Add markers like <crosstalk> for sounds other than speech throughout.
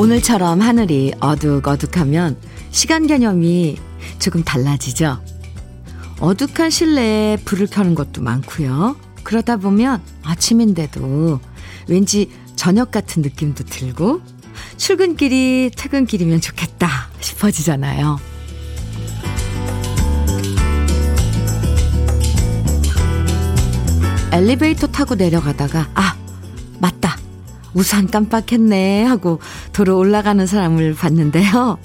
오늘처럼 하늘이 어둑어둑하면 시간 개념이 조금 달라지죠. 어둑한 실내에 불을 켜는 것도 많고요. 그러다 보면 아침인데도 왠지 저녁 같은 느낌도 들고 출근길이 퇴근길이면 좋겠다 싶어지잖아요. 엘리베이터 타고 내려가다가 아 맞다 우산 깜빡했네 하고 도로 올라가는 사람을 봤는데요.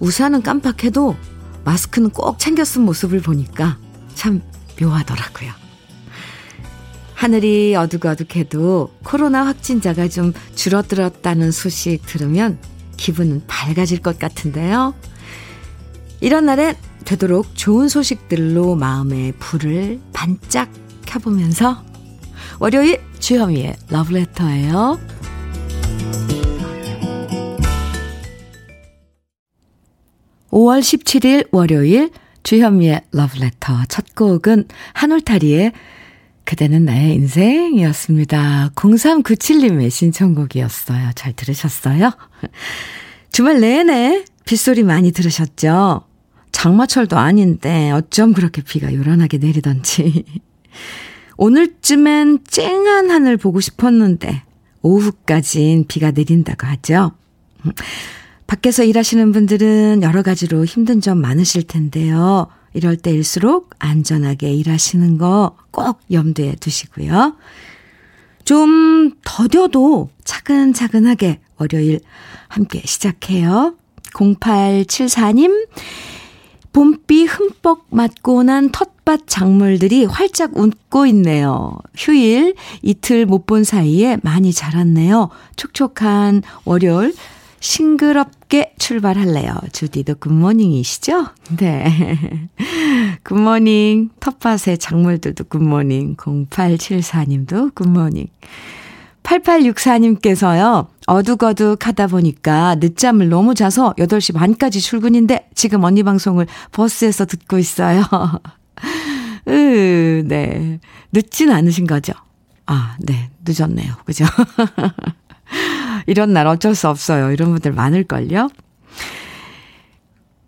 우산은 깜빡해도 마스크는 꼭 챙겨 쓴 모습을 보니까 참 묘하더라고요. 하늘이 어둑어둑해도 코로나 확진자가 좀 줄어들었다는 소식 들으면 기분은 밝아질 것 같은데요. 이런 날엔 되도록 좋은 소식들로 마음의 불을 반짝 켜보면서 월요일 주현미의 러브레터예요. 5월 17일 월요일 주현미의 러브레터 첫 곡은 한울타리의 그대는 나의 인생이었습니다. 0397님의 신청곡이었어요. 잘 들으셨어요? 주말 내내 빗소리 많이 들으셨죠? 장마철도 아닌데 어쩜 그렇게 비가 요란하게 내리던지. 오늘쯤엔 쨍한 하늘 보고 싶었는데 오후까진 비가 내린다고 하죠. 밖에서 일하시는 분들은 여러 가지로 힘든 점 많으실 텐데요. 이럴 때일수록 안전하게 일하시는 거 꼭 염두에 두시고요. 좀 더뎌도 차근차근하게 월요일 함께 시작해요. 0874님, 봄비 흠뻑 맞고 난 텃밭 작물들이 활짝 웃고 있네요. 휴일 이틀 못 본 사이에 많이 자랐네요. 촉촉한 월요일 싱그럽게 출발할래요. 주디도 good morning이시죠? 네. <laughs> Good morning. 텃밭의 작물들도 good morning. 0874님도 good morning. 8864님께서요, 어둑어둑 하다 보니까 늦잠을 너무 자서 8시 반까지 출근인데 지금 언니 방송을 버스에서 듣고 있어요. <laughs> 으, 네. 늦진 않으신 거죠? 아, 네. 늦었네요. 그죠? <laughs> <laughs> 이런 날 어쩔 수 없어요. 이런 분들 많을걸요?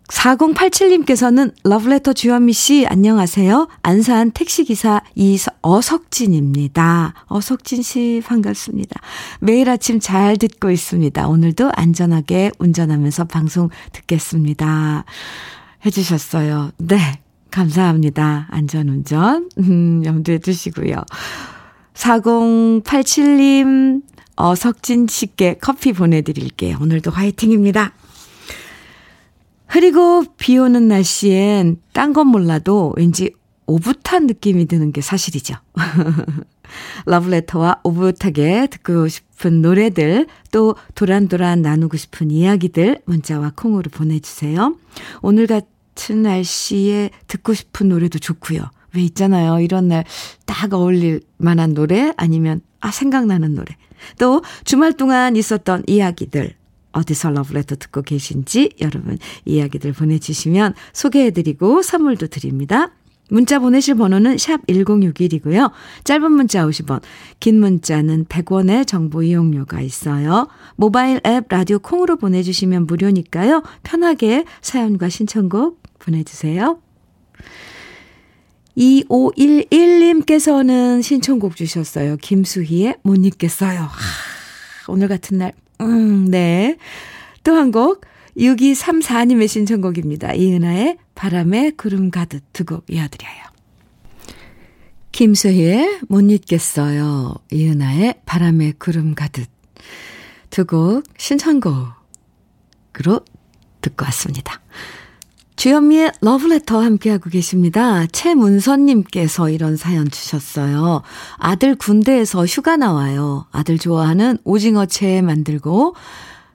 4087님께서는 러브레터 주현미 씨 안녕하세요. 안산 택시기사 이어석진입니다. 어석진 씨 반갑습니다. 매일 아침 잘 듣고 있습니다. 오늘도 안전하게 운전하면서 방송 듣겠습니다. 해주셨어요. 네. 감사합니다. 안전운전. 음, 염두에 두시고요. 4087님, 어 석진 씨께 커피 보내드릴게요. 오늘도 화이팅입니다. 흐리고 비 오는 날씨엔 딴 건 몰라도 왠지 오붓한 느낌이 드는 게 사실이죠. <laughs> 러브레터와 오붓하게 듣고 싶은 노래들, 또 도란도란 나누고 싶은 이야기들 문자와 콩으로 보내주세요. 오늘 같은 날씨에 듣고 싶은 노래도 좋고요. 왜 있잖아요. 이런 날 딱 어울릴 만한 노래 아니면 아 생각나는 노래. 또 주말 동안 있었던 이야기들 어디서 러브레터 듣고 계신지 여러분 이야기들 보내주시면 소개해드리고 선물도 드립니다. 문자 보내실 번호는 샵 1061이고요. 짧은 문자 50원, 긴 문자는 100원의 정보 이용료가 있어요. 모바일 앱 라디오 콩으로 보내주시면 무료니까요. 편하게 사연과 신청곡 보내주세요. 2511님께서는 신청곡 주셨어요. 김수희의 못 잊겠어요. 하, 오늘 같은 날 음, 네. 또 한 곡, 6234님의 신청곡입니다. 이은하의 바람에 구름 가득 두 곡 이어드려요. 김수희의 못 잊겠어요. 이은하의 바람에 구름 가득 두 곡 신청곡으로 듣고 왔습니다. 주현미의 러브레터 함께하고 계십니다. 최문선님께서 이런 사연 주셨어요. 아들 군대에서 휴가 나와요. 아들 좋아하는 오징어채 만들고,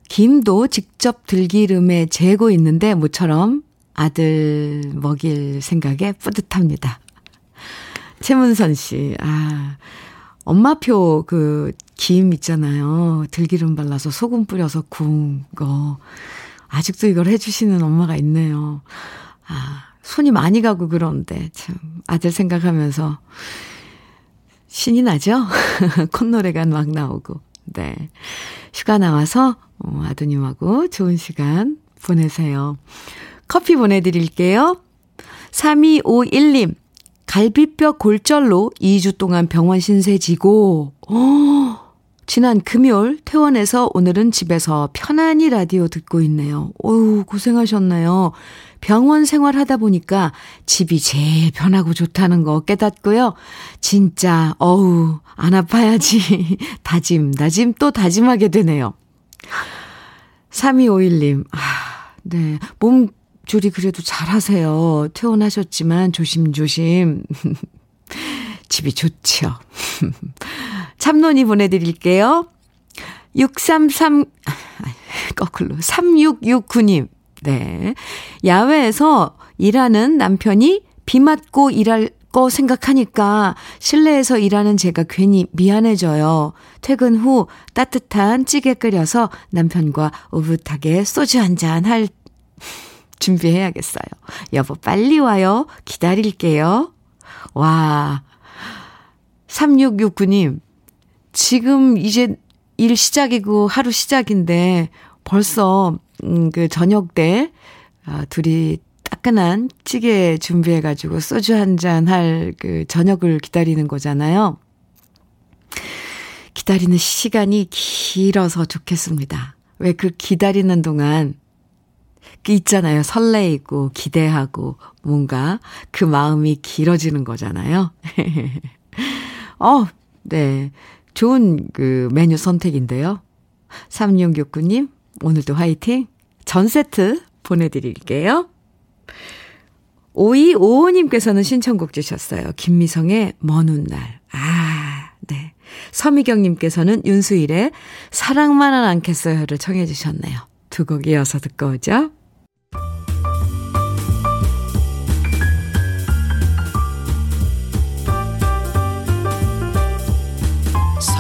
김도 직접 들기름에 재고 있는데 모처럼 아들 먹일 생각에 뿌듯합니다. 최문선 씨, 아, 엄마표 그 김 있잖아요. 들기름 발라서 소금 뿌려서 구운 거. 아직도 이걸 해주시는 엄마가 있네요. 아, 손이 많이 가고 그러는데, 참, 아들 생각하면서 신이 나죠? <laughs> 콧노래가 막 나오고. 네. 휴가 나와서 어, 아드님하고 좋은 시간 보내세요. 커피 보내드릴게요. 3251님, 갈비뼈 골절로 2주 동안 병원 신세 지고, 어, 지난 금요일 퇴원해서 오늘은 집에서 편안히 라디오 듣고 있네요. 어우, 고생하셨나요? 병원 생활하다 보니까 집이 제일 편하고 좋다는 거 깨닫고요. 진짜, 어우, 안 아파야지. <laughs> 다짐, 다짐 또 다짐하게 되네요. 3251님, 아, 네. 몸조리 그래도 잘하세요. 퇴원하셨지만 조심조심. <laughs> 집이 좋죠. <laughs> 참론이 보내드릴게요. 633, 거꾸로, 3669님. 네. 야외에서 일하는 남편이 비 맞고 일할 거 생각하니까 실내에서 일하는 제가 괜히 미안해져요. 퇴근 후 따뜻한 찌개 끓여서 남편과 오붓하게 소주 한잔 할 준비해야겠어요. 여보, 빨리 와요. 기다릴게요. 와. 3669님, 지금 이제 일 시작이고 하루 시작인데 벌써, 음, 그 저녁 때, 아, 둘이 따끈한 찌개 준비해가지고 소주 한 잔 할 그 저녁을 기다리는 거잖아요. 기다리는 시간이 길어서 좋겠습니다. 왜 그 기다리는 동안 그 있잖아요. 설레이고 기대하고 뭔가 그 마음이 길어지는 거잖아요. <laughs> 어, 네. 좋은 그 메뉴 선택인데요. 3669님, 오늘도 화이팅! 전 세트 보내드릴게요. 5255님께서는 신청곡 주셨어요. 김미성의 먼 훗날. 아, 네. 서미경님께서는 윤수일의 사랑만은 않겠어요를 청해 주셨네요. 두 곡 이어서 듣고 오죠.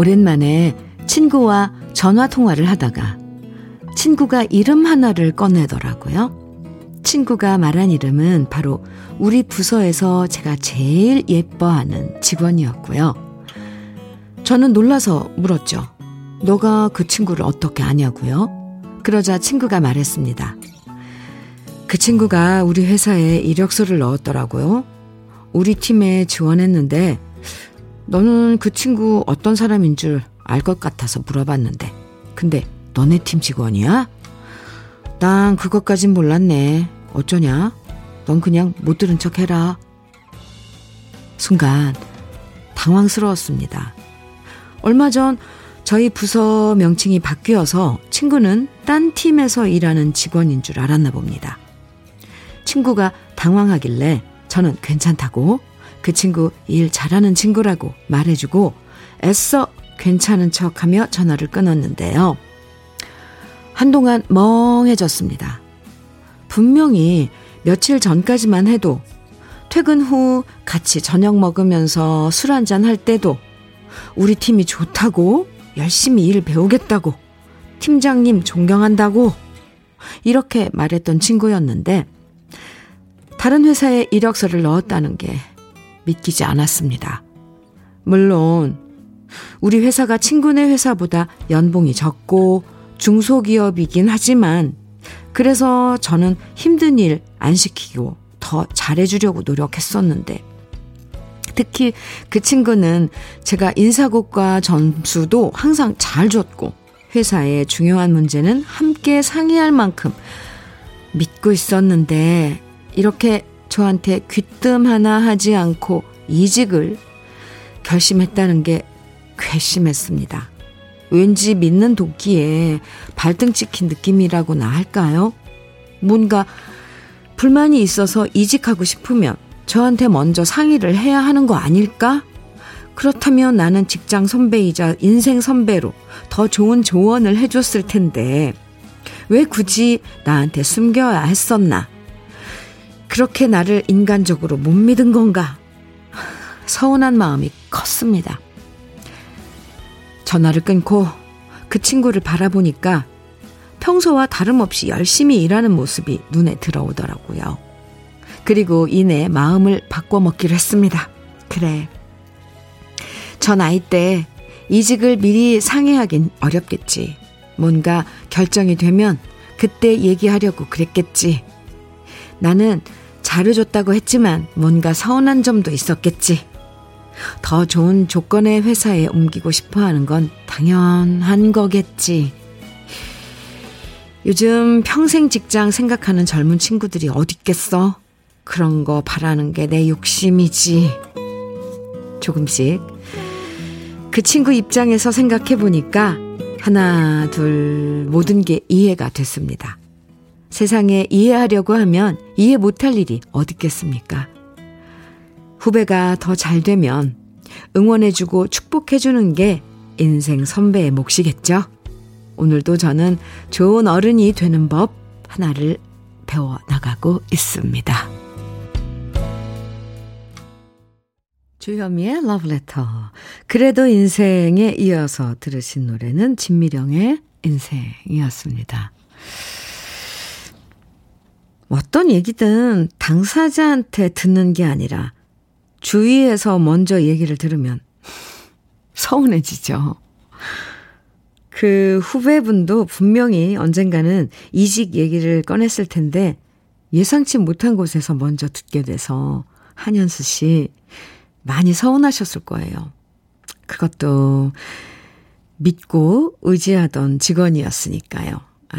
오랜만에 친구와 전화 통화를 하다가 친구가 이름 하나를 꺼내더라고요. 친구가 말한 이름은 바로 우리 부서에서 제가 제일 예뻐하는 직원이었고요. 저는 놀라서 물었죠. 너가 그 친구를 어떻게 아냐고요? 그러자 친구가 말했습니다. 그 친구가 우리 회사에 이력서를 넣었더라고요. 우리 팀에 지원했는데 너는 그 친구 어떤 사람인 줄 알 것 같아서 물어봤는데 근데 너네 팀 직원이야? 난 그것까진 몰랐네. 어쩌냐? 넌 그냥 못 들은 척 해라. 순간 당황스러웠습니다. 얼마 전 저희 부서 명칭이 바뀌어서 친구는 딴 팀에서 일하는 직원인 줄 알았나 봅니다. 친구가 당황하길래 저는 괜찮다고 그 친구 일 잘하는 친구라고 말해주고 애써 괜찮은 척 하며 전화를 끊었는데요. 한동안 멍해졌습니다. 분명히 며칠 전까지만 해도 퇴근 후 같이 저녁 먹으면서 술 한잔 할 때도 우리 팀이 좋다고 열심히 일 배우겠다고, 팀장님 존경한다고, 이렇게 말했던 친구였는데, 다른 회사에 이력서를 넣었다는 게 믿기지 않았습니다. 물론, 우리 회사가 친구네 회사보다 연봉이 적고 중소기업이긴 하지만, 그래서 저는 힘든 일 안 시키고 더 잘해주려고 노력했었는데, 특히 그 친구는 제가 인사곡과 점수도 항상 잘 줬고 회사의 중요한 문제는 함께 상의할 만큼 믿고 있었는데 이렇게 저한테 귀뜸 하나 하지 않고 이직을 결심했다는 게 괘씸했습니다. 왠지 믿는 도끼에 발등 찍힌 느낌이라고나 할까요? 뭔가 불만이 있어서 이직하고 싶으면 저한테 먼저 상의를 해야 하는 거 아닐까? 그렇다면 나는 직장 선배이자 인생 선배로 더 좋은 조언을 해줬을 텐데, 왜 굳이 나한테 숨겨야 했었나? 그렇게 나를 인간적으로 못 믿은 건가? 서운한 마음이 컸습니다. 전화를 끊고 그 친구를 바라보니까 평소와 다름없이 열심히 일하는 모습이 눈에 들어오더라고요. 그리고 이내 마음을 바꿔먹기로 했습니다. 그래. 저 나이 때 이직을 미리 상의하긴 어렵겠지. 뭔가 결정이 되면 그때 얘기하려고 그랬겠지. 나는 잘해줬다고 했지만 뭔가 서운한 점도 있었겠지. 더 좋은 조건의 회사에 옮기고 싶어 하는 건 당연한 거겠지. 요즘 평생 직장 생각하는 젊은 친구들이 어딨겠어? 그런 거 바라는 게 내 욕심이지. 조금씩. 그 친구 입장에서 생각해 보니까 하나, 둘, 모든 게 이해가 됐습니다. 세상에 이해하려고 하면 이해 못할 일이 어딨겠습니까? 후배가 더 잘 되면 응원해주고 축복해주는 게 인생 선배의 몫이겠죠? 오늘도 저는 좋은 어른이 되는 법 하나를 배워 나가고 있습니다. 주현미의 러브레터. 그래도 인생에 이어서 들으신 노래는 진미령의 인생이었습니다. 어떤 얘기든 당사자한테 듣는 게 아니라 주위에서 먼저 얘기를 들으면 서운해지죠. 그 후배분도 분명히 언젠가는 이직 얘기를 꺼냈을 텐데 예상치 못한 곳에서 먼저 듣게 돼서 한현수 씨 많이 서운하셨을 거예요. 그것도 믿고 의지하던 직원이었으니까요. 아.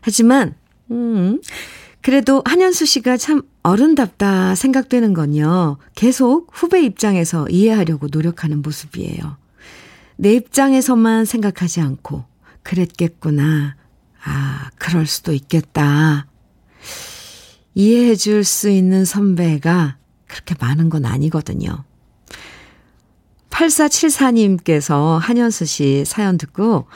하지만, 음, 그래도 한현수 씨가 참 어른답다 생각되는 건요. 계속 후배 입장에서 이해하려고 노력하는 모습이에요. 내 입장에서만 생각하지 않고, 그랬겠구나. 아, 그럴 수도 있겠다. 이해해 줄 수 있는 선배가 그렇게 많은 건 아니거든요. 8474님께서 한현수 씨 사연 듣고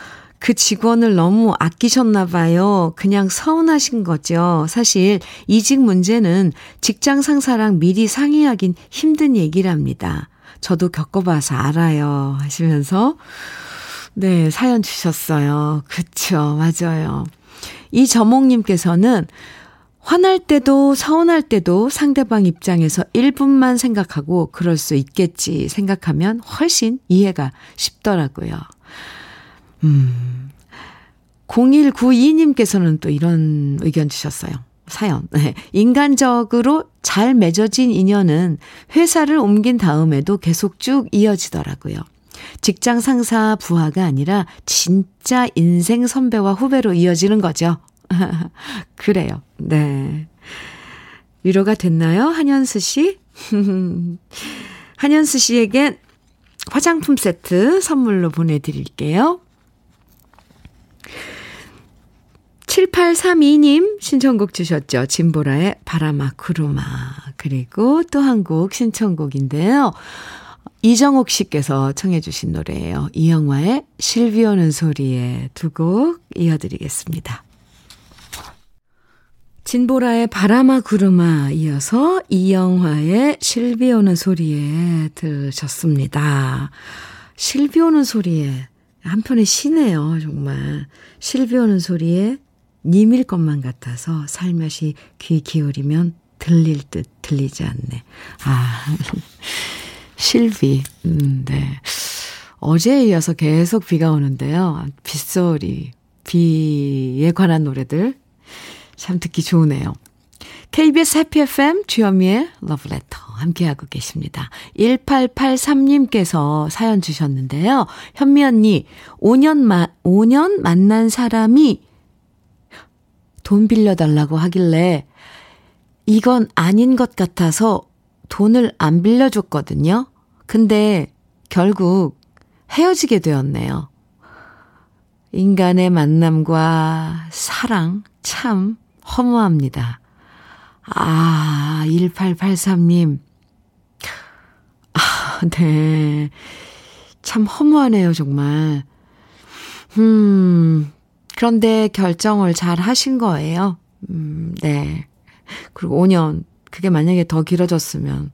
그 직원을 너무 아끼셨나 봐요. 그냥 서운하신 거죠. 사실 이직 문제는 직장 상사랑 미리 상의하긴 힘든 얘기랍니다. 저도 겪어봐서 알아요. 하시면서 네, 사연 주셨어요. 그쵸, 맞아요. 이 저몽님께서는 화날 때도 서운할 때도 상대방 입장에서 1분만 생각하고 그럴 수 있겠지 생각하면 훨씬 이해가 쉽더라고요. 음. 0192님께서는 또 이런 의견 주셨어요. 사연. 네. 인간적으로 잘 맺어진 인연은 회사를 옮긴 다음에도 계속 쭉 이어지더라고요. 직장 상사 부하가 아니라 진짜 인생 선배와 후배로 이어지는 거죠. <laughs> 그래요. 네. 위로가 됐나요? 한현수 씨? <laughs> 한현수 씨에겐 화장품 세트 선물로 보내드릴게요. 7832님 신청곡 주셨죠. 진보라의 바람아 구루마. 그리고 또 한 곡 신청곡인데요. 이정옥 씨께서 청해 주신 노래예요. 이영화의 실비 오는 소리에 두 곡 이어드리겠습니다. 진보라의 구름아 이어서 이영화의 실비 오는 소리에 들으셨습니다. 실비 오는 소리에 한편의 시네요, 정말. 실비 오는 소리에 님일 것만 같아서 살며시 귀 기울이면 들릴 듯 들리지 않네. 아, <laughs> 실비. 음, 네. 어제에 이어서 계속 비가 오는데요. 빗소리, 비에 관한 노래들 참 듣기 좋으네요. KBS 해피 FM 주현미의 러브레터 함께하고 계십니다. 1883님께서 사연 주셨는데요. 현미 언니, 5년 마, 5년 만난 사람이 돈 빌려달라고 하길래 이건 아닌 것 같아서 돈을 안 빌려줬거든요. 근데 결국 헤어지게 되었네요. 인간의 만남과 사랑 참 허무합니다. 아, 1883님. 아, 네. 참 허무하네요, 정말. 음, 그런데 결정을 잘 하신 거예요. 음, 네. 그리고 5년, 그게 만약에 더 길어졌으면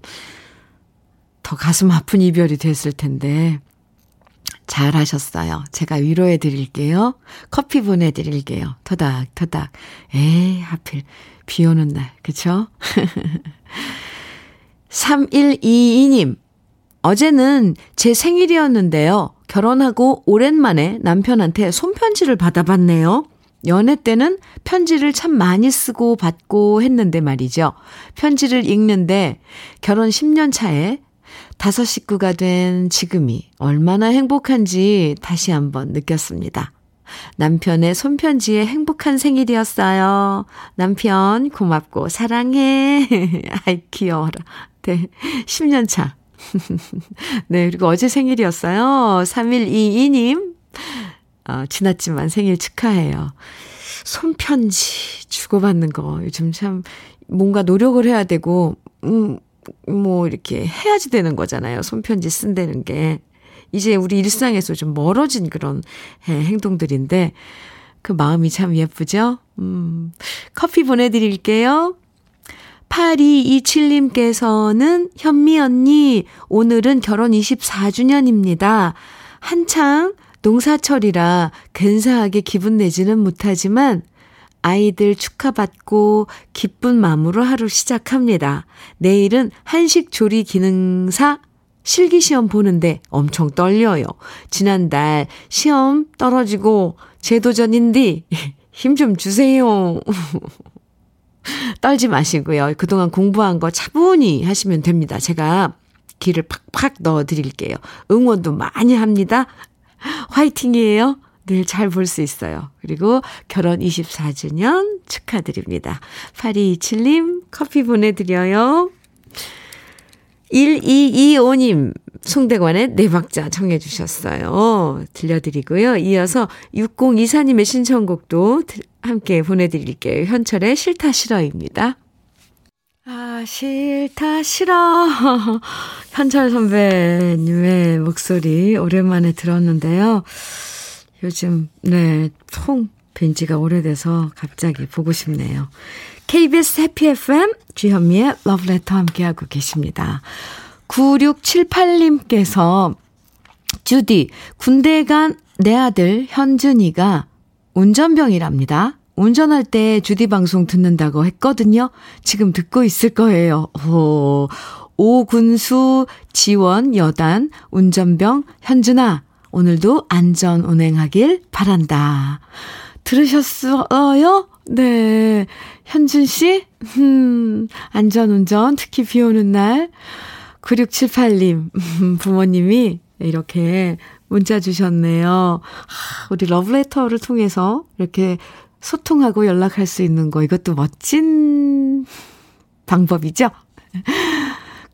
더 가슴 아픈 이별이 됐을 텐데, 잘 하셨어요. 제가 위로해 드릴게요. 커피 보내드릴게요. 터닥. 에이, 하필. 비 오는 날, 그쵸? <laughs> 3122님. 어제는 제 생일이었는데요. 결혼하고 오랜만에 남편한테 손편지를 받아봤네요. 연애 때는 편지를 참 많이 쓰고 받고 했는데 말이죠. 편지를 읽는데 결혼 10년 차에 다섯 식구가 된 지금이 얼마나 행복한지 다시 한번 느꼈습니다. 남편의 손편지에 행복한 생일이었어요. 남편 고맙고 사랑해. <laughs> 아이 귀여워라. 네. 10년 차. <laughs> 네, 그리고 어제 생일이었어요. 3122님. 어, 지났지만 생일 축하해요. 손편지 주고받는 거 요즘 참 뭔가 노력을 해야 되고, 음, 뭐 이렇게 해야지 되는 거잖아요. 손편지 쓴다는 게. 이제 우리 일상에서 좀 멀어진 그런 행동들인데 그 마음이 참 예쁘죠? 음, 커피 보내드릴게요. 8227님께서는 현미 언니, 오늘은 결혼 24주년입니다. 한창 농사철이라 근사하게 기분 내지는 못하지만 아이들 축하받고 기쁜 마음으로 하루 시작합니다. 내일은 한식 조리 기능사 실기시험 보는데 엄청 떨려요. 지난달 시험 떨어지고 재도전인데 힘좀 주세요. <laughs> <laughs> 떨지 마시고요. 그동안 공부한 거 차분히 하시면 됩니다. 제가 기를 팍팍 넣어 드릴게요. 응원도 많이 합니다. <laughs> 화이팅이에요. 늘 잘 볼 수 있어요. 그리고 결혼 24주년 축하드립니다. 8227님 커피 보내드려요. 1225님, 송대관의 네 박자 청해 주셨어요. 들려드리고요. 이어서 6024님의 신청곡도 함께 보내드릴게요. 현철의 싫다 싫어입니다. 아, 싫다 싫어. <laughs> 현철 선배님의 목소리 오랜만에 들었는데요. 요즘, 네, 통 뵌 지가 오래돼서 갑자기 보고 싶네요. KBS 해피 FM 주현미의 러브레터 함께하고 계십니다. 9678님께서 주디, 군대 간 내 아들 현준이가 운전병이랍니다. 운전할 때 주디 방송 듣는다고 했거든요. 지금 듣고 있을 거예요. 오, 오군수 지원 여단 운전병 현준아 오늘도 안전 운행하길 바란다. 들으셨어요? 네. 현준 씨? 음, 안전 운전, 특히 비 오는 날. 9678님, 부모님이 이렇게 문자 주셨네요. 우리 러브레터를 통해서 이렇게 소통하고 연락할 수 있는 거, 이것도 멋진 방법이죠?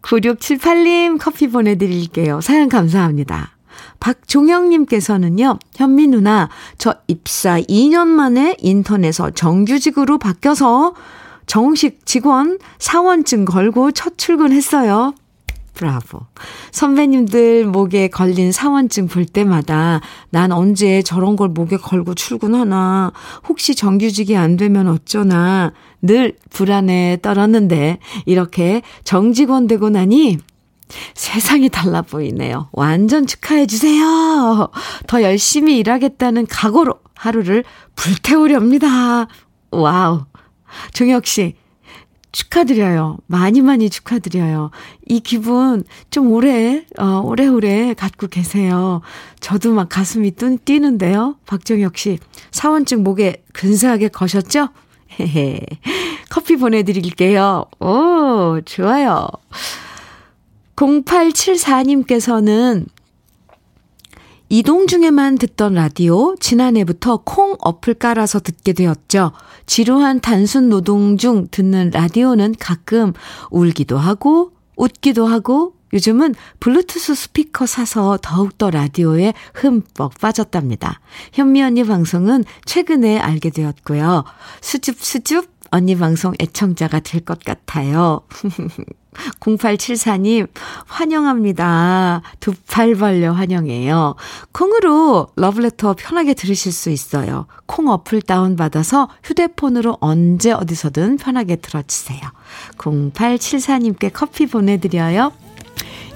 9678님 커피 보내드릴게요. 사연 감사합니다. 박종영님께서는요, 현미 누나, 저 입사 2년 만에 인턴에서 정규직으로 바뀌어서 정식 직원 사원증 걸고 첫 출근했어요. 브라보. 선배님들 목에 걸린 사원증 볼 때마다 난 언제 저런 걸 목에 걸고 출근하나, 혹시 정규직이 안 되면 어쩌나 늘 불안에 떨었는데 이렇게 정직원 되고 나니 세상이 달라 보이네요. 완전 축하해 주세요. 더 열심히 일하겠다는 각오로 하루를 불태우렵니다. Wow. 종혁 씨, 축하드려요. 많이 많이 축하드려요. 이 기분 좀 오래, 어, 오래오래 갖고 계세요. 저도 막 가슴이 뛰는데요. 박정혁 씨, 사원증 목에 근사하게 거셨죠? 헤헤. 커피 보내드릴게요. 오, 좋아요. 0874님께서는 이동 중에만 듣던 라디오 지난해부터 콩 어플 깔아서 듣게 되었죠. 지루한 단순 노동 중 듣는 라디오는 가끔 울기도 하고 웃기도 하고 요즘은 블루투스 스피커 사서 더욱더 라디오에 흠뻑 빠졌답니다. 현미 언니 방송은 최근에 알게 되었고요. 수줍 수줍 언니 방송 애청자가 될 것 같아요. <laughs> 0874님, 환영합니다. 두 팔 벌려 환영해요. 콩으로 러브레터 편하게 들으실 수 있어요. 콩 어플 다운받아서 휴대폰으로 언제 어디서든 편하게 들어주세요. 0874님께 커피 보내드려요.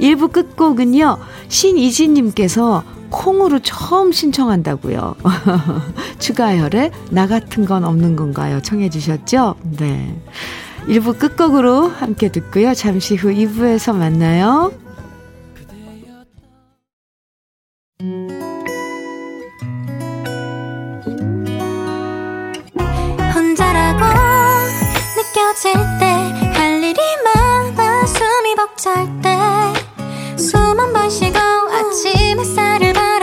1부 끝곡은요, 신이진님께서 콩으로 처음 신청한다고요. <laughs> 추가열에 나 같은 건 없는 건가요? 청해 주셨죠? 네. 1부 끝곡으로 함께 듣고요. 잠시 후 2부에서 만나요. 혼자라고 느껴질 때 할 일이 많아 숨이 벅찰 때 숨 한 번 쉬고 아침 햇살을 봐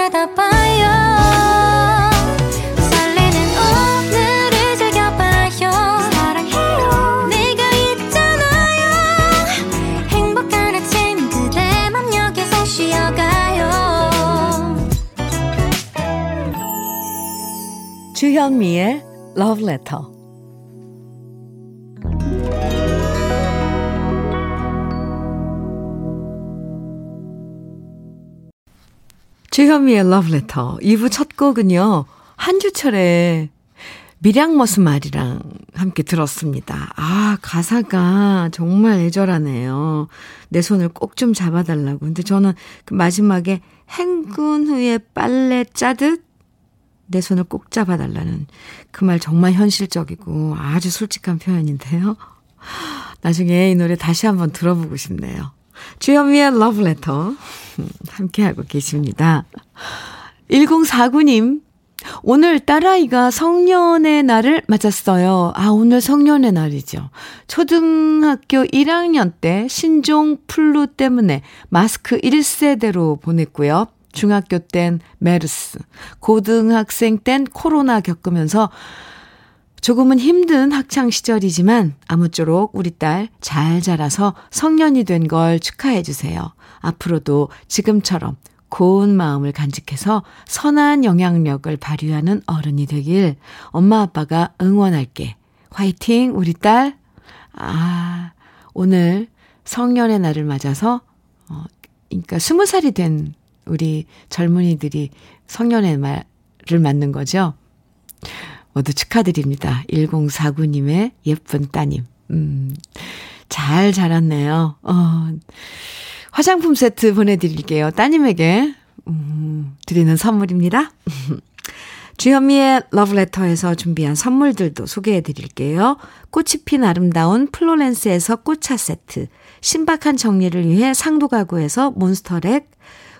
주현미의 Love Letter. 주현미의 Love Letter 2부 첫 곡은요. 한주철의 밀양머스말이랑 함께 들었습니다. 아, 가사가 정말 애절하네요. 내 손을 꼭 좀 잡아달라고. 근데 저는 그 마지막에 행군 후에 빨래 짜듯 내 손을 꼭 잡아달라는 그 말 정말 현실적이고 아주 솔직한 표현인데요. 나중에 이 노래 다시 한번 들어보고 싶네요. 주현미의 러브레터 함께하고 계십니다. 1049님 오늘 딸아이가 성년의 날을 맞았어요. 아, 오늘 성년의 날이죠. 초등학교 1학년 때 신종 플루 때문에 마스크 1세대로 보냈고요. 중학교 땐 메르스, 고등학생 땐 코로나 겪으면서 조금은 힘든 학창 시절이지만 아무쪼록 우리 딸 잘 자라서 성년이 된 걸 축하해 주세요. 앞으로도 지금처럼 고운 마음을 간직해서 선한 영향력을 발휘하는 어른이 되길 엄마 아빠가 응원할게. 화이팅 우리 딸. 아, 오늘 성년의 날을 맞아서 어 그러니까 스무 살이 된 우리 젊은이들이 성년의 말을 맞는 거죠. 모두 축하드립니다. 1049님의 예쁜 따님. 음, 잘 자랐네요. 어, 화장품 세트 보내드릴게요. 따님에게, 음, 드리는 선물입니다. <laughs> 주현미의 러브레터에서 준비한 선물들도 소개해 드릴게요. 꽃이 핀 아름다운 플로렌스에서 꽃차 세트, 신박한 정리를 위해 상도 가구에서 몬스터렉,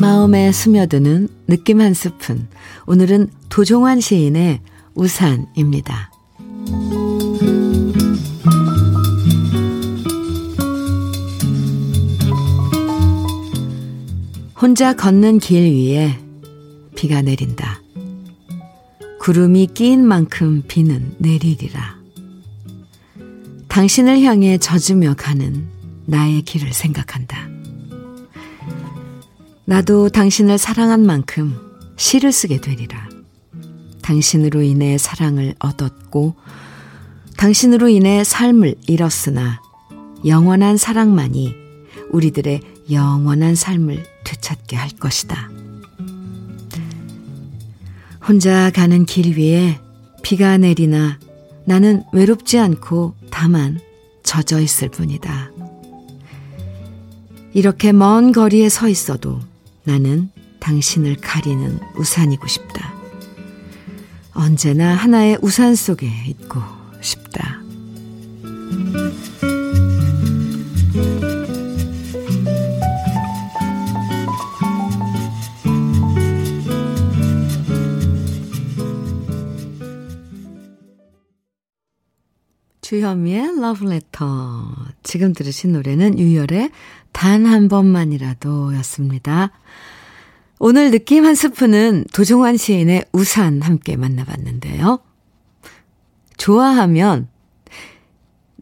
마음에 스며드는 느낌 한 스푼. 오늘은 도종환 시인의 우산입니다. 혼자 걷는 길 위에 비가 내린다. 구름이 끼인 만큼 비는 내리리라. 당신을 향해 젖으며 가는 나의 길을 생각한다. 나도 당신을 사랑한 만큼 시를 쓰게 되리라. 당신으로 인해 사랑을 얻었고, 당신으로 인해 삶을 잃었으나, 영원한 사랑만이 우리들의 영원한 삶을 되찾게 할 것이다. 혼자 가는 길 위에 비가 내리나 나는 외롭지 않고 다만 젖어 있을 뿐이다. 이렇게 먼 거리에 서 있어도 나는 당신을 가리는 우산이고 싶다. 언제나 하나의 우산 속에 있고 싶다. 주현미의 러브레터. 지금 들으신 노래는 유열의 단 한 번만이라도 였습니다. 오늘 느낌 한 스푼은 도종환 시인의 우산 함께 만나봤는데요. 좋아하면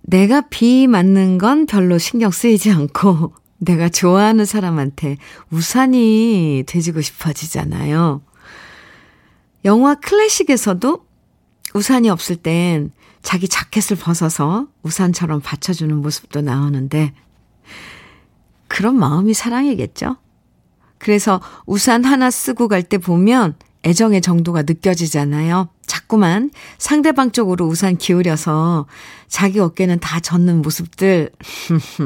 내가 비 맞는 건 별로 신경 쓰이지 않고 <laughs> 내가 좋아하는 사람한테 우산이 돼지고 싶어지잖아요. 영화 클래식에서도 우산이 없을 땐 자기 자켓을 벗어서 우산처럼 받쳐주는 모습도 나오는데 그런 마음이 사랑이겠죠? 그래서 우산 하나 쓰고 갈 때 보면 애정의 정도가 느껴지잖아요. 자꾸만 상대방 쪽으로 우산 기울여서 자기 어깨는 다 젖는 모습들.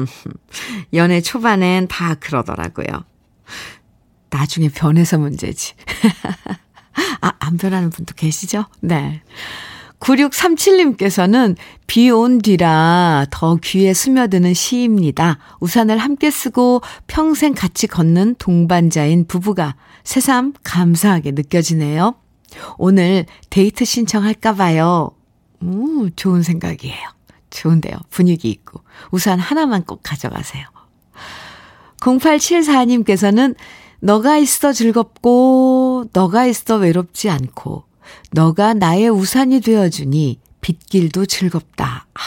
<laughs> 연애 초반엔 다 그러더라고요. 나중에 변해서 문제지. <laughs> 아, 안 변하는 분도 계시죠? 네. 9637님께서는 비 온 뒤라 더 귀에 스며드는 시입니다. 우산을 함께 쓰고 평생 같이 걷는 동반자인 부부가 새삼 감사하게 느껴지네요. 오늘 데이트 신청할까봐요. 오, 좋은 생각이에요. 좋은데요. 분위기 있고. 우산 하나만 꼭 가져가세요. 0874님께서는 너가 있어 즐겁고, 너가 있어 외롭지 않고, 너가 나의 우산이 되어주니 빗길도 즐겁다. 아,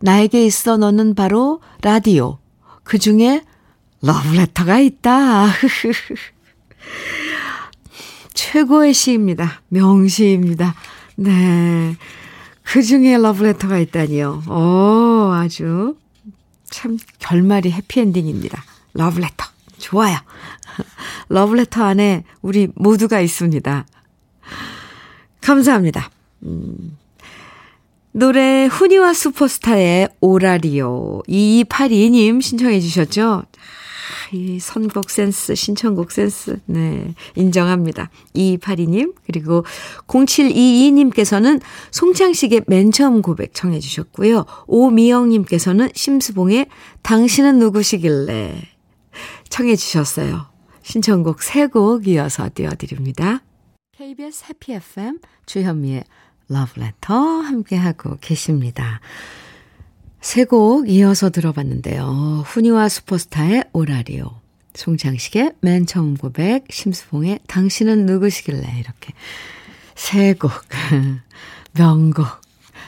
나에게 있어 너는 바로 라디오. 그 중에 러브레터가 있다. <laughs> 최고의 시입니다. 명시입니다. 네. 그 중에 러브레터가 있다니요. 오, 아주 참 결말이 해피엔딩입니다. 러브레터. 좋아요. <laughs> 러브레터 안에 우리 모두가 있습니다. 감사합니다. 음. 노래 후니와 슈퍼스타의 오라리오 2282님 신청해 주셨죠? 이 선곡 센스, 신청곡 센스, 네, 인정합니다. 2282님, 그리고 0722님께서는 송창식의 맨 처음 고백 청해 주셨고요. 오미영님께서는 심수봉의 당신은 누구시길래 청해 주셨어요. 신청곡 3곡 이어서 띄워드립니다. KBS 해피 FM 주현미의 러브레터 함께하고 계십니다. 세 곡 이어서 들어봤는데요. 훈이와 슈퍼스타의 오라리오, 송장식의 맨 처음 고백, 심수봉의 당신은 누구시길래 이렇게 세 곡, 명곡,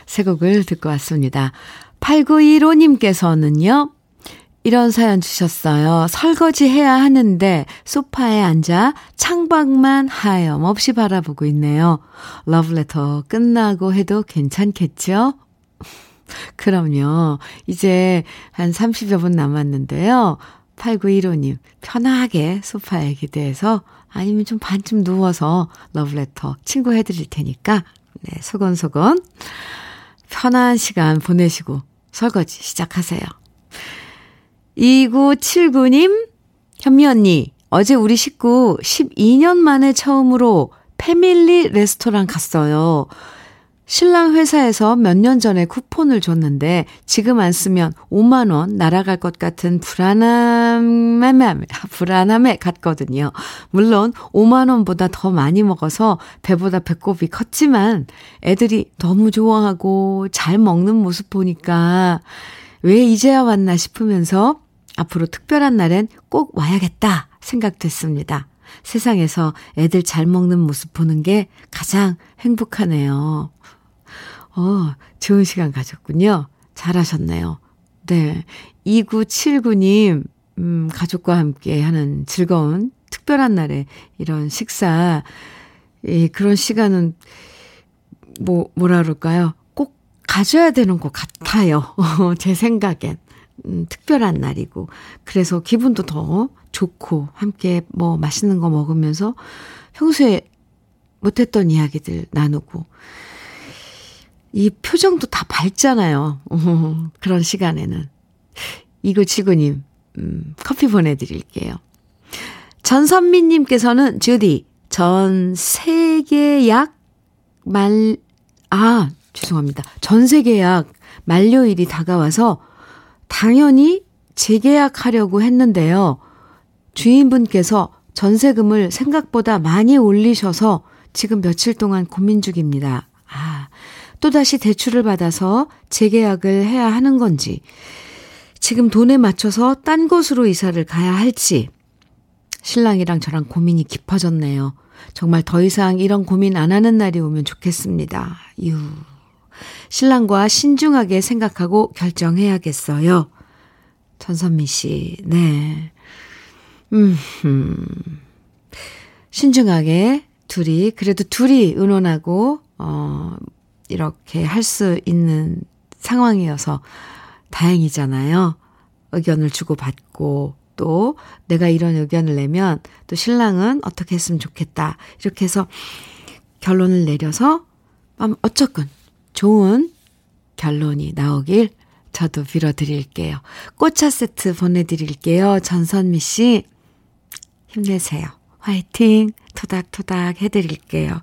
세 곡을 듣고 왔습니다. 8915님께서는요, 이런 사연 주셨어요. 설거지 해야 하는데 소파에 앉아 창밖만 하염없이 바라보고 있네요. 러브레터 끝나고 해도 괜찮겠죠? <laughs> 그럼요. 이제 한 30여 분 남았는데요. 8915님, 편하게 소파에 기대해서 아니면 좀 반쯤 누워서 러브레터 친구 해드릴 테니까, 네, 소곤소곤 편한 시간 보내시고 설거지 시작하세요. 2979님, 현미 언니, 어제 우리 식구 12년 만에 처음으로 패밀리 레스토랑 갔어요. 신랑 회사에서 몇 년 전에 쿠폰을 줬는데 지금 안 쓰면 5만 원 날아갈 것 같은 불안함에 불안함에 갔거든요. 물론 5만 원보다 더 많이 먹어서 배보다 배꼽이 컸지만 애들이 너무 좋아하고 잘 먹는 모습 보니까 왜 이제야 왔나 싶으면서 앞으로 특별한 날엔 꼭 와야겠다 생각됐습니다. 세상에서 애들 잘 먹는 모습 보는 게 가장 행복하네요. 어, 좋은 시간 가졌군요. 잘하셨네요. 네. 2979님, 음, 가족과 함께 하는 즐거운 특별한 날에 이런 식사, 이, 그런 시간은, 뭐, 뭐라 그럴까요? 꼭 가져야 되는 것 같아요. <laughs> 제 생각엔. 음, 특별한 날이고. 그래서 기분도 더 좋고, 함께 뭐 맛있는 거 먹으면서 평소에 못했던 이야기들 나누고. 이 표정도 다 밝잖아요. <laughs> 그런 시간에는. 이구치구님, 음, 커피 보내드릴게요. 전선미님께서는 주디, 전 세계 약 말, 아, 죄송합니다. 전 세계 약 만료일이 다가와서 당연히 재계약하려고 했는데요. 주인분께서 전세금을 생각보다 많이 올리셔서 지금 며칠 동안 고민 중입니다. 아, 또다시 대출을 받아서 재계약을 해야 하는 건지, 지금 돈에 맞춰서 딴 곳으로 이사를 가야 할지, 신랑이랑 저랑 고민이 깊어졌네요. 정말 더 이상 이런 고민 안 하는 날이 오면 좋겠습니다. 유. 신랑과 신중하게 생각하고 결정해야겠어요. 전선미 씨, 네. 음, 음. 신중하게 둘이, 그래도 둘이 의논하고, 어, 이렇게 할 수 있는 상황이어서 다행이잖아요. 의견을 주고받고, 또 내가 이런 의견을 내면 또 신랑은 어떻게 했으면 좋겠다. 이렇게 해서 결론을 내려서 어쨌건 좋은 결론이 나오길 저도 빌어드릴게요. 꽃차 세트 보내드릴게요. 전선미 씨, 힘내세요. 화이팅! 토닥토닥 해드릴게요.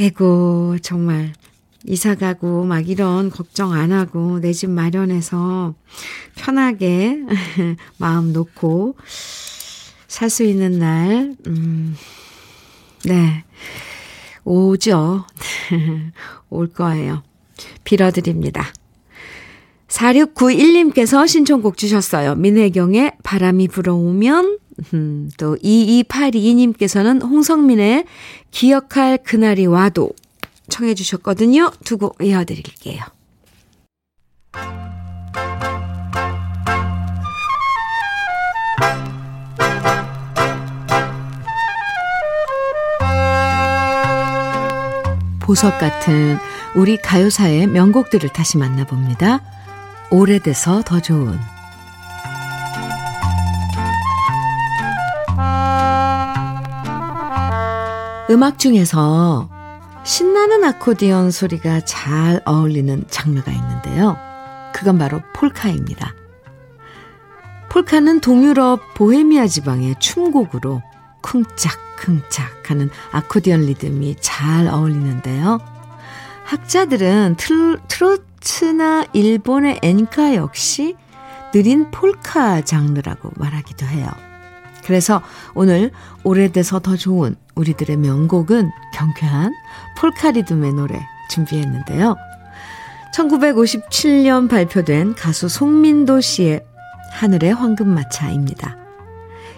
에고, 정말, 이사 가고 막 이런 걱정 안 하고 내 집 마련해서 편하게 <laughs> 마음 놓고 살 수 있는 날, 음, 네. 오죠. <laughs> 올 거예요. 빌어드립니다. 4691님께서 신청곡 주셨어요. 민혜경의 바람이 불어오면, 음, 또 2282님께서는 홍성민의 기억할 그날이 와도 청해 주셨거든요. 두 곡 이어드릴게요. 보석 같은 우리 가요사의 명곡들을 다시 만나봅니다. 오래돼서 더 좋은 음악 중에서 신나는 아코디언 소리가 잘 어울리는 장르가 있는데요. 그건 바로 폴카입니다. 폴카는 동유럽 보헤미아 지방의 춤곡으로 쿵짝쿵짝 하는 아코디언 리듬이 잘 어울리는데요. 학자들은 트로, 트로트나 일본의 엔카 역시 느린 폴카 장르라고 말하기도 해요. 그래서 오늘 오래돼서 더 좋은 우리들의 명곡은 경쾌한 폴카 리듬의 노래 준비했는데요. 1957년 발표된 가수 송민도 씨의 하늘의 황금마차입니다.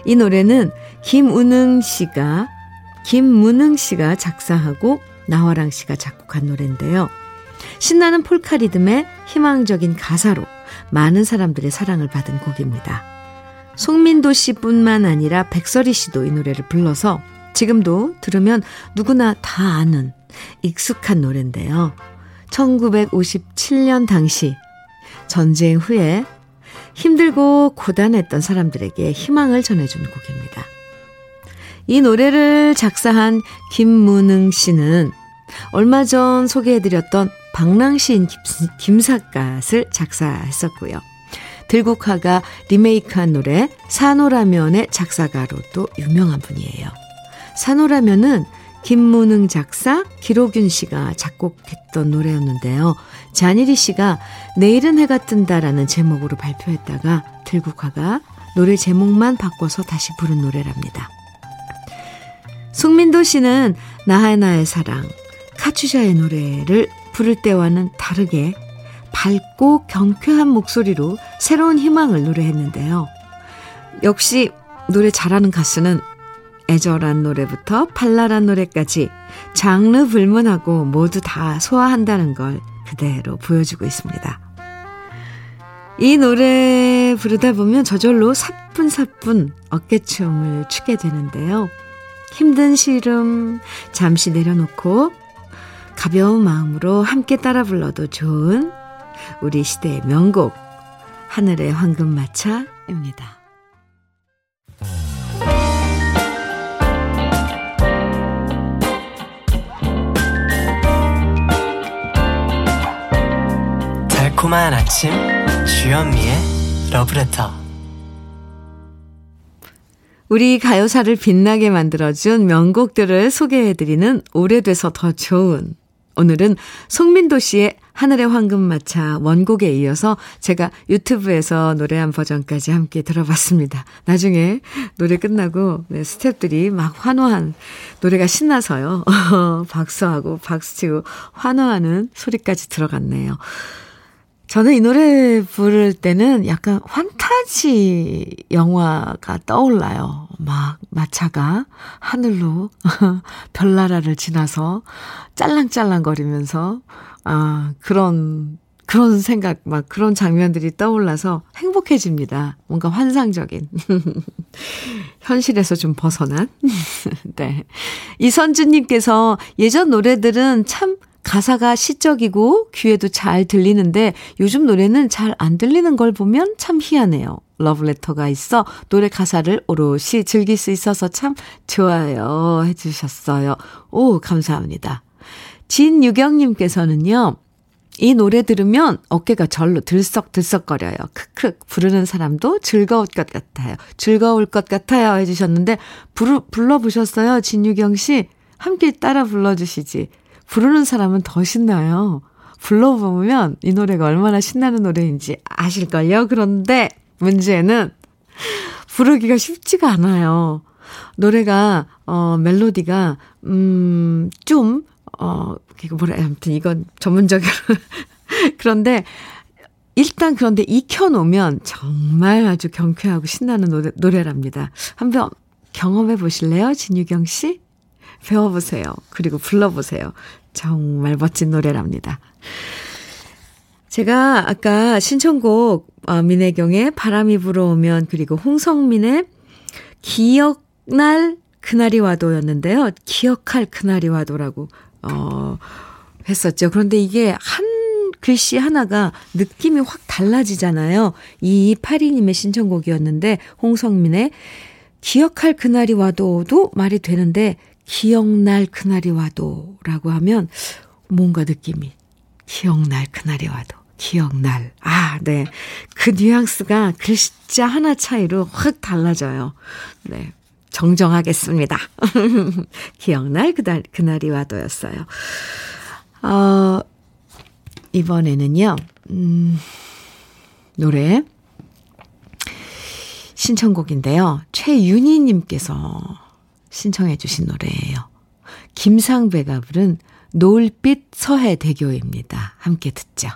이 노래는 김은흥 씨가 김문흥 씨가 작사하고 나화랑 씨가 작곡한 노래인데요. 신나는 폴카 리듬의 희망적인 가사로 많은 사람들의 사랑을 받은 곡입니다. 송민도 씨뿐만 아니라 백설이 씨도 이 노래를 불러서 지금도 들으면 누구나 다 아는 익숙한 노래인데요. 1957년 당시 전쟁 후에 힘들고 고단했던 사람들에게 희망을 전해준 곡입니다. 이 노래를 작사한 김문흥 씨는 얼마 전 소개해드렸던 방랑 시인 김삿갓을 작사했었고요. 들국화가 리메이크한 노래 산호라면의 작사가로도 유명한 분이에요. 산호라면은 김문흥 작사, 기록윤 씨가 작곡했던 노래였는데요. 잔일이 씨가 내일은 해가 뜬다라는 제목으로 발표했다가 들국화가 노래 제목만 바꿔서 다시 부른 노래랍니다. 송민도 씨는 나하나의 사랑, 카츄샤의 노래를 부를 때와는 다르게 밝고 경쾌한 목소리로 새로운 희망을 노래했는데요. 역시 노래 잘하는 가수는 애절한 노래부터 발랄한 노래까지 장르 불문하고 모두 다 소화한다는 걸 그대로 보여주고 있습니다. 이 노래 부르다 보면 저절로 사뿐사뿐 어깨춤을 추게 되는데요. 힘든 시름 잠시 내려놓고 가벼운 마음으로 함께 따라 불러도 좋은 우리 시대의 명곡 하늘의 황금마차입니다. 달콤한 아침 주현미의 러브레터 우리 가요사를 빛나게 만들어준 명곡들을 소개해드리는 오래돼서 더 좋은 오늘은 송민도 씨의 하늘의 황금마차 원곡에 이어서 제가 유튜브에서 노래한 버전까지 함께 들어봤습니다. 나중에 노래 끝나고 네, 스탭들이 막 환호한 노래가 신나서요. <laughs> 박수하고 박수치고 환호하는 소리까지 들어갔네요. 저는 이 노래 부를 때는 약간 환타지 영화가 떠올라요. 막 마차가 하늘로 <laughs> 별나라를 지나서 짤랑짤랑거리면서 아 그런 그런 생각 막 그런 장면들이 떠올라서 행복해집니다. 뭔가 환상적인 <laughs> 현실에서 좀 벗어난 <laughs> 네. 이선주 님께서 예전 노래들은 참 가사가 시적이고 귀에도 잘 들리는데 요즘 노래는 잘 안 들리는 걸 보면 참 희한해요. 러브레터가 있어 노래 가사를 오롯이 즐길 수 있어서 참 좋아요 해주셨어요. 오, 감사합니다. 진유경님께서는요, 이 노래 들으면 어깨가 절로 들썩들썩거려요. 크크. 부르는 사람도 즐거울 것 같아요. 즐거울 것 같아요. 해주셨는데, 부르, 불러보셨어요? 진유경 씨? 함께 따라 불러주시지. 부르는 사람은 더 신나요. 불러보면 이 노래가 얼마나 신나는 노래인지 아실걸요? 그런데 문제는 부르기가 쉽지가 않아요. 노래가, 어, 멜로디가, 음, 좀, 어, 뭐라, 아무튼 이건 전문적으로. <laughs> 그런데, 일단 그런데 익혀놓으면 정말 아주 경쾌하고 신나는 노래, 노래랍니다. 한번 경험해 보실래요? 진유경 씨? 배워보세요. 그리고 불러보세요. 정말 멋진 노래랍니다. 제가 아까 신청곡 어, 민혜경의 바람이 불어오면 그리고 홍성민의 기억날 그날이 와도였는데요. 기억할 그날이 와도라고 어 했었죠. 그런데 이게 한 글씨 하나가 느낌이 확 달라지잖아요. 이파리님의 신청곡이었는데 홍성민의 기억할 그날이 와도도 말이 되는데 기억날 그날이 와도 라고 하면 뭔가 느낌이 기억날 그날이 와도 기억날 아, 네. 그 뉘앙스가 글자 하나 차이로 확 달라져요. 네. 정정하겠습니다. <laughs> 기억날 그날 그날이 와도였어요. 어 이번에는요. 음 노래 신청곡인데요. 최윤희 님께서 신청해 주신 노래예요. 김상배가 부른 노을빛 서해 대교입니다. 함께 듣죠.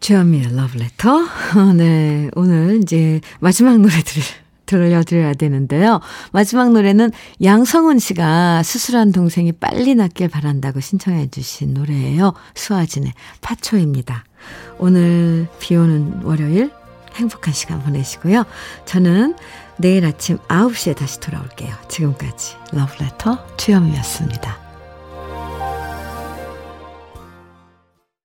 주현미의 러브레터. <laughs> 네, 오늘 이제 마지막 노래들 들려드려야 되는데요. 마지막 노래는 양성훈 씨가 수술한 동생이 빨리 낫길 바란다고 신청해 주신 노래예요. 수아진의 파초입니다. 오늘 비 오는 월요일 행복한 시간 보내시고요. 저는 내일 아침 9시에 다시 돌아올게요. 지금까지 러브레터 주현미였습니다.